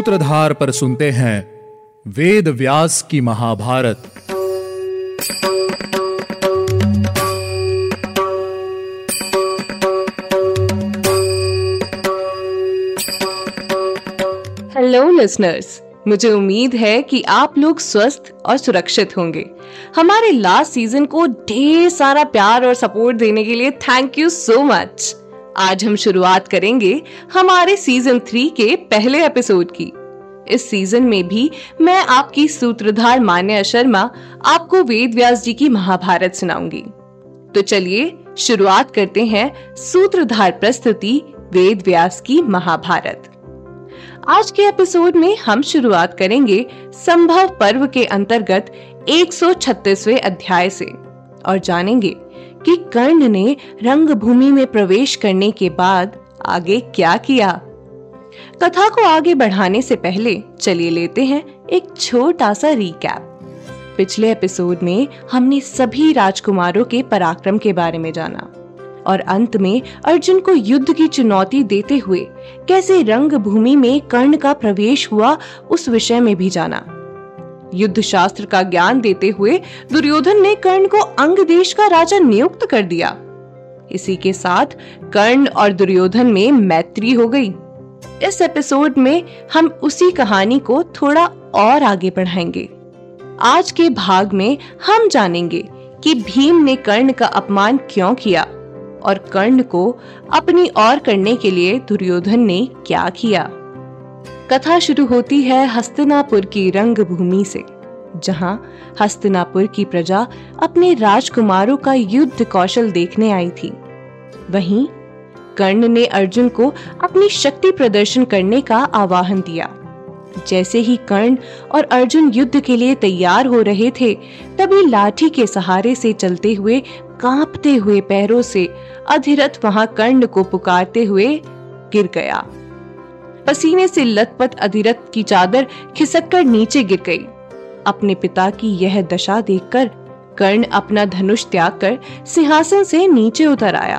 सूत्रधार पर सुनते हैं वेद व्यास की महाभारत। हेलो लिसनर्स मुझे उम्मीद है कि आप लोग स्वस्थ और सुरक्षित होंगे। हमारे लास्ट सीज़न को ढेर सारा प्यार और सपोर्ट देने के लिए थैंक यू सो मच आज हम शुरुआत करेंगे हमारे सीज़न थ्री के पहले एपिसोड की। इस सीज़न में भी मैं आपकी सूत्रधार मान्या शर्मा, आपको वेद व्यास जी की महाभारत सुनाऊँगी। तो चलिए शुरुआत करते हैं सूत्रधार प्रस्तुति वेद व्यास की महाभारत। आज के एपिसोड में हम शुरुआत करेंगे संभव पर्व के अंतर्गत 136वें अध्याय से और जानेंगे कि कर्ण ने रंगभूमि में प्रवेश करने के बाद आगे क्या किया? कथा को आगे बढ़ाने से पहले चलिए लेते हैं एक छोटा सा रिकैप पिछले एपिसोड में हमने सभी राजकुमारों के पराक्रम के बारे में जाना और अंत में अर्जुन को युद्ध की चुनौती देते हुए कैसे रंग भूमि में कर्ण का प्रवेश हुआ उस विषय में भी जाना। युद्ध शास्त्र का ज्ञान देते हुए दुर्योधन ने कर्ण को अंग देश का राजा नियुक्त कर दिया। इसी के साथ कर्ण और दुर्योधन में मैत्री हो गई। इस एपिसोड में हम उसी कहानी को थोड़ा और आगे बढ़ाएँगे। आज के भाग में हम जानेंगे कि भीम ने कर्ण का अपमान क्यों किया और कर्ण को अपनी ओर करने के लिए दुर्योधन ने क्या किया। कथा शुरू होती है हस्तिनापुर की रंग भूमि से, जहाँ हस्तिनापुर की प्रजा अपने राजकुमारों का युद्ध कौशल देखने आई थी। वहीं कर्ण ने अर्जुन को अपनी शक्ति प्रदर्शन करने का आवाहन दिया। जैसे ही कर्ण और अर्जुन युद्ध के लिए तैयार हो रहे थे, तभी लाठी के सहारे से चलते हुए, कांपते हुए पैरों से, अधिरथ वहाँ कर्ण को पुकारते हुए गिर गया। पसीने से लथपथ अधिरथ की चादर खिसककर नीचे गिर गई। अपने पिता की यह दशा देखकर कर्ण अपना धनुष त्याग कर सिंहासन से नीचे उतर आया।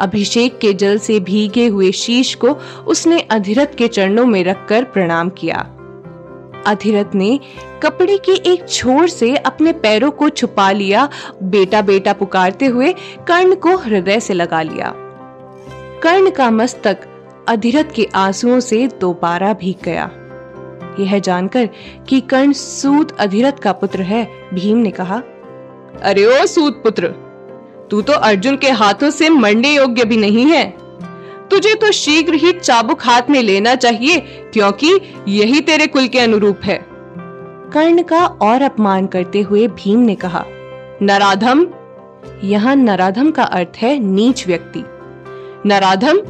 अभिषेक के जल से भीगे हुए शीश को उसने अधिरथ के चरणों में रखकर प्रणाम किया। अधिरथ ने कपड़े के एक छोर से अपने पैरों को छुपा लिया बेटा बेटा पुकारते हुए कर्ण को हृदय से लगा लिया। कर्ण का मस्तक अधिरथ के आंसुओं से दोबारा भीग गया। यह जानकर कि कर्ण सूत अधिरथ का पुत्र है भीम ने कहा अरे ओ सूत पुत्र तू तो अर्जुन के हाथों से मरने योग्य भी नहीं है। तुझे तो शीघ्र ही चाबुक हाथ में लेना चाहिए क्योंकि यही तेरे कुल के अनुरूप है। कर्ण का और अपमान करते हुए भीम ने कहा नराधम। यहाँ नराधम का अर्थ है नीच व्यक्ति। नराधम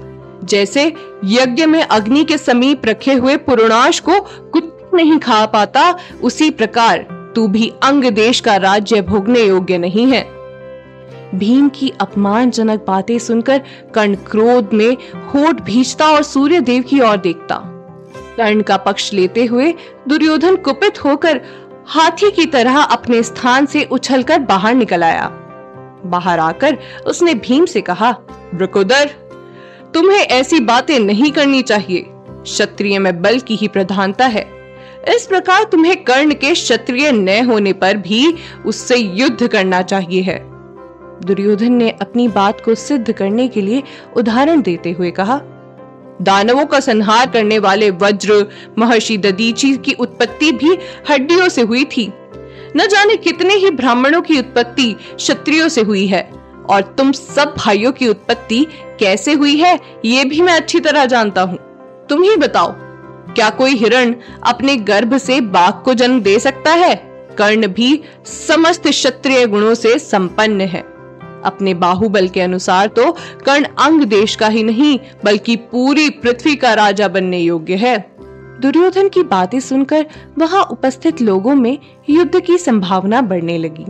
जैसे यज्ञ में अग्नि के समीप रखे हुए पुरुणाश को कुछ नहीं खा पाता, उसी प्रकार तू भी अंग देश का राज्य भोगने योग्य नहीं है। भीम की अपमानजनक बातें सुनकर कर्ण क्रोध में होठ भीजता और सूर्य देव की ओर देखता। कर्ण का पक्ष लेते हुए दुर्योधन कुपित होकर हाथी की तरह अपने स्थान से उछलकर बाहर निकल आया। बाहर आकर उसने भीम से कहा ब्रकोदर तुम्हें ऐसी बातें नहीं करनी चाहिए। क्षत्रिय में बल की ही प्रधानता है। इस प्रकार तुम्हें कर्ण के क्षत्रिय न होने पर भी उससे युद्ध करना चाहिए है। दुर्योधन ने अपनी बात को सिद्ध करने के लिए उदाहरण देते हुए कहा, दानवों का संहार करने वाले वज्र महर्षि ददीची की उत्पत्ति भी हड्डियों से हुई थी। न जाने कितने ही ब्राह्मणों की उत्पत्ति क्षत्रियों से हुई है। और तुम सब भाइयों की उत्पत्ति कैसे हुई है, ये भी मैं अच्छी तरह जानता हूँ। तुम ही बताओ, क्या कोई हिरण अपने गर्भ से बाघ को जन्म दे सकता है? कर्ण भी समस्त क्षत्रिय गुणों से संपन्न है। अपने बाहुबल के अनुसार तो कर्ण अंग देश का ही नहीं, बल्कि पूरी पृथ्वी का राजा बनने योग्य है। दुर्योधन की बातें सुनकर वहाँ उपस्थित लोगों में युद्ध की संभावना बढ़ने लगी।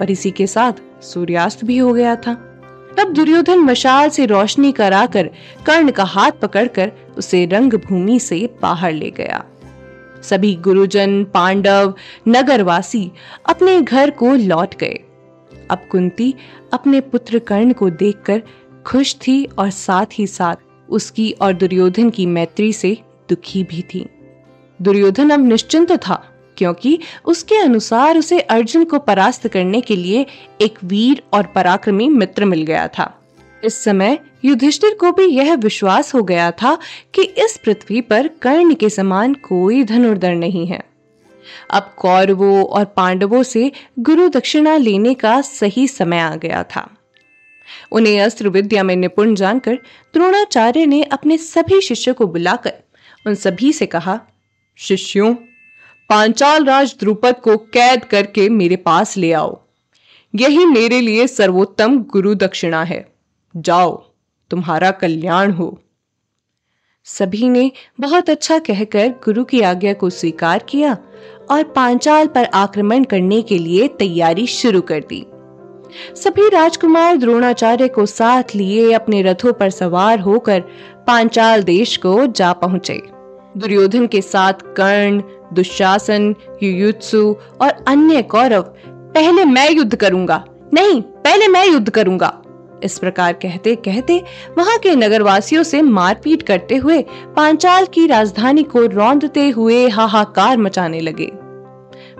और इसी के साथ सूर्यास्त भी हो गया था। तब दुर्योधन मशाल से रोशनी कराकर कर्ण का हाथ पकड़कर उसे रंग भूमि से बाहर ले गया। सभी गुरुजन, पांडव, नगरवासी अपने घर को लौट गए। अब कुंती अपने पुत्र कर्ण को देखकर खुश थी और साथ ही साथ उसकी और दुर्योधन की मैत्री से दुखी भी थी। दुर्योधन अब निश्चिंत था क्योंकि उसके अनुसार उसे अर्जुन को परास्त करने के लिए एक वीर और पराक्रमी मित्र मिल गया था। इस समय युधिष्ठिर को भी यह विश्वास हो गया था कि इस पृथ्वी पर कर्ण के समान कोई धनुर्धर नहीं है। अब कौरवों और पांडवों से गुरु दक्षिणा लेने का सही समय आ गया था। उन्हें अस्त्र विद्या में निपुण जानकर द्रोणाचार्य ने अपने सभी शिष्यों को बुलाकर उन सभी से कहा, शिष्यों पांचाल राज द्रुपद को कैद करके मेरे पास ले आओ। यही मेरे लिए सर्वोत्तम गुरु दक्षिणा है। जाओ, तुम्हारा कल्याण हो। सभी ने बहुत अच्छा कहकर गुरु की आज्ञा को स्वीकार किया और पांचाल पर आक्रमण करने के लिए तैयारी शुरू कर दी। सभी राजकुमार द्रोणाचार्य को साथ लिए अपने रथों पर सवार होकर पांचाल देश को जा पहुँचे। दुर्योधन के साथ कर्ण दुशासन, युयुत्सु और अन्य कौरव, पहले मैं युद्ध करूँगा। नहीं, पहले मैं युद्ध करूँगा। इस प्रकार कहते कहते वहाँ के नगरवासियों से मारपीट करते हुए पांचाल की राजधानी को रौंदते हुए हाहाकार मचाने लगे।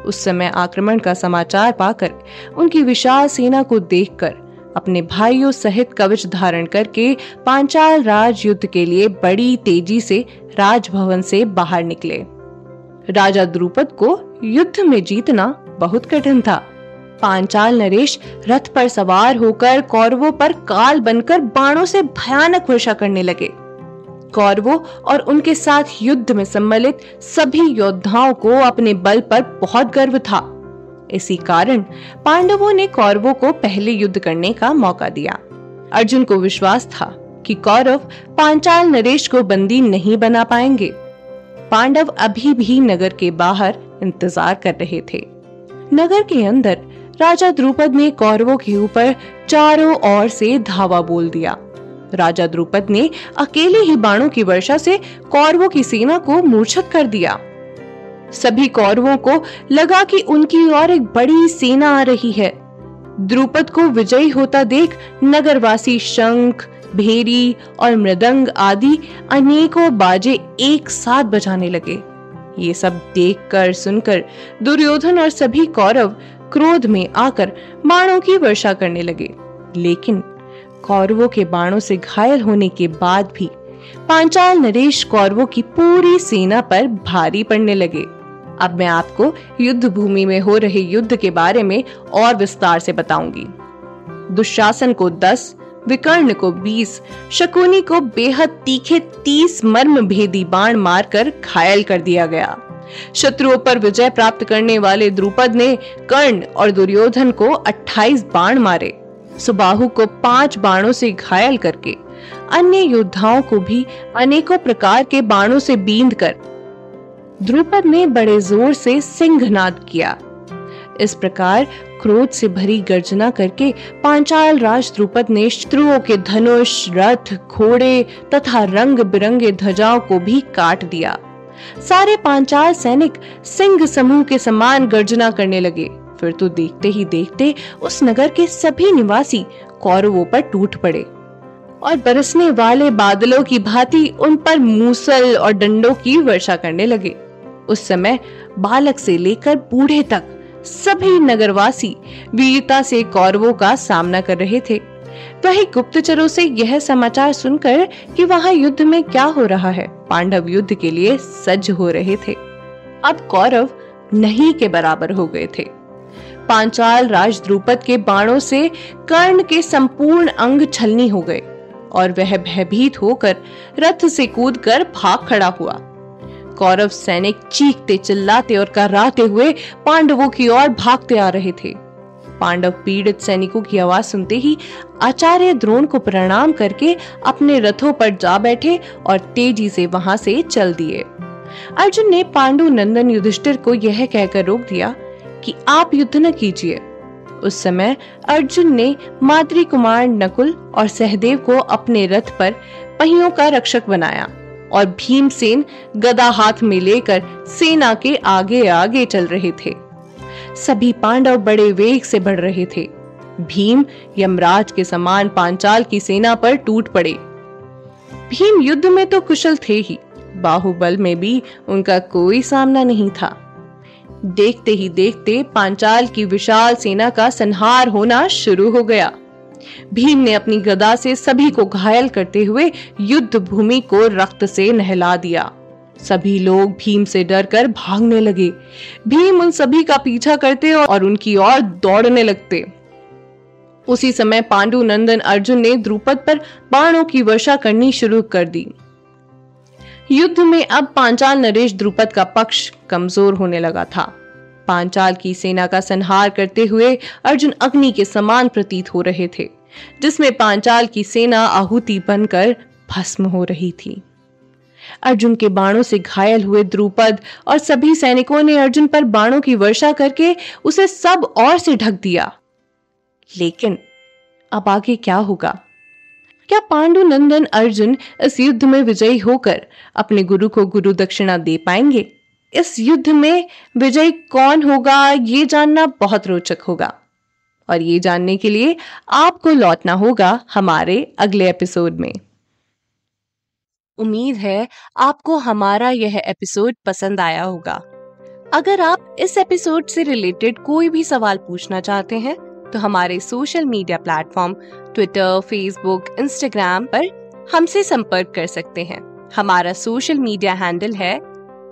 उस समय आक्रमण का समाचार पाकर उनकी विशाल सेना को देखकर, अपने भाइयों सहित कवच धारण करके पांचाल राज युद्ध के लिए बड़ी तेज़ी से राजभवन से बाहर निकले। राजा द्रुपद को युद्ध में जीतना बहुत कठिन था। पांचाल नरेश रथ पर सवार होकर कौरवों पर काल बनकर बाणों से भयानक वर्षा करने लगे। कौरवों और उनके साथ युद्ध में सम्मिलित सभी योद्धाओं को अपने बल पर बहुत गर्व था। इसी कारण पांडवों ने कौरवों को पहले युद्ध करने का मौका दिया। अर्जुन को विश्वास था कि कौरव पांचाल नरेश को बंदी नहीं बना पाएँगे। पांडव अभी भी नगर के बाहर इंतज़ार कर रहे थे। नगर के अंदर राजा द्रुपद ने कौरवों के ऊपर चारों ओर से धावा बोल दिया। राजा द्रुपद ने अकेले ही बाणों की वर्षा से कौरवों की सेना को मूर्छित कर दिया। सभी कौरवों को लगा कि उनकी ओर एक बड़ी सेना आ रही है। द्रुपद को विजयी होता देख नगरवासी शंख भेरी और मृदंग आदि अनेकों बाजे एक साथ बजाने लगे। ये सब देखकर सुनकर दुर्योधन और सभी कौरव क्रोध में आकर बाणों की वर्षा करने लगे। लेकिन कौरवों के बाणों से घायल होने के बाद भी पांचाल नरेश कौरवों की पूरी सेना पर भारी पड़ने लगे। अब मैं आपको युद्ध भूमि में हो रहे युद्ध के बारे में और विस्तार से बताऊँगी। दुशासन को दस विकर्ण को बीस, शकुनी को बेहद तीखे तीस मर्म भेदी बाण मारकर घायल कर दिया गया। शत्रुओं पर विजय प्राप्त करने वाले द्रुपद ने कर्ण और दुर्योधन को 28 बाण मारे। सुबाहु को पाँच बाणों से घायल करके, अन्य योद्धाओं को भी अनेकों प्रकार के बाणों से बींद कर, द्रुपद ने बड़े ज़ोर से सिंहनाद किया। इस प्रकार क्रोध से भरी गर्जना करके पांचाल राज द्रुपद ने शत्रुओं के धनुष, रथ, घोड़े तथा रंग बिरंगे ध्वजाओं को भी काट दिया। सारे पांचाल सैनिक सिंह समूह के समान गर्जना करने लगे। फिर तो देखते ही देखते उस नगर के सभी निवासी कौरवों पर टूट पड़े और बरसने वाले बादलों की भांति उन पर मूसल और डंडों की वर्षा करने लगे। उस समय बालक से लेकर बूढ़े तक सभी नगरवासी वीरता से कौरवों का सामना कर रहे थे। वही गुप्तचरों से यह समाचार सुनकर कि वहाँ युद्ध में क्या हो रहा है, पांडव युद्ध के लिए सज्ज हो रहे थे। अब कौरव नहीं के बराबर हो गए थे। पांचाल राज द्रुपद के बाणों से कर्ण के संपूर्ण अंग छलनी हो गए और वह भयभीत होकर रथ से कूदकर भाग खड़ा हुआ। कौरव सैनिक चीखते चिल्लाते और कराते हुए पांडवों की ओर भागते आ रहे थे। पांडव पीड़ित सैनिकों की आवाज़ सुनते ही आचार्य द्रोण को प्रणाम करके अपने रथों पर जा बैठे और तेज़ी से वहाँ से चल दिए। अर्जुन ने पांडु नंदन युधिष्ठिर को यह कहकर रोक दिया कि आप युद्ध न कीजिए। उस समय अर्जुन ने माद्री कुमार नकुल और सहदेव को अपने रथ पर पहियों का रक्षक बनाया। और भीमसेन गदा हाथ में लेकर सेना के आगे आगे चल रहे थे। सभी पांडव बड़े वेग से बढ़ रहे थे। भीम यमराज के समान पांचाल की सेना पर टूट पड़े। भीम युद्ध में तो कुशल थे ही, बाहुबल में भी उनका कोई सामना नहीं था। देखते ही देखते पांचाल की विशाल सेना का संहार होना शुरू हो गया। भीम ने अपनी गदा से सभी को घायल करते हुए युद्ध भूमि को रक्त से नहला दिया। सभी लोग भीम से डरकर भागने लगे। भीम उन सभी का पीछा करते और उनकी ओर दौड़ने लगते। उसी समय पांडु नंदन अर्जुन ने द्रुपद पर बाणों की वर्षा करनी शुरू कर दी। युद्ध में अब पांचाल नरेश द्रुपद का पक्ष कमज़ोर होने लगा था। पांचाल की सेना का संहार करते हुए अर्जुन अग्नि के समान प्रतीत हो रहे थे, जिसमें पांचाल की सेना आहुति बनकर भस्म हो रही थी। अर्जुन के बाणों से घायल हुए द्रुपद और सभी सैनिकों ने अर्जुन पर बाणों की वर्षा करके उसे सब और से ढक दिया। लेकिन अब आगे क्या होगा? क्या पांडु नंदन अर्जुन इस युद्ध में विजयी होकर अपने गुरु को गुरु दक्षिणा दे पाएँगे? इस युद्ध में विजयी कौन होगा, ये जानना बहुत रोचक होगा। और ये जानने के लिए आपको लौटना होगा हमारे अगले एपिसोड में। उम्मीद है आपको हमारा यह एपिसोड पसंद आया होगा। अगर आप इस एपिसोड से रिलेटेड कोई भी सवाल पूछना चाहते हैं तो हमारे social media platform Twitter, Facebook, Instagram पर हमसे संपर्क कर सकते हैं। हमारा सोशल मीडिया हैंडल है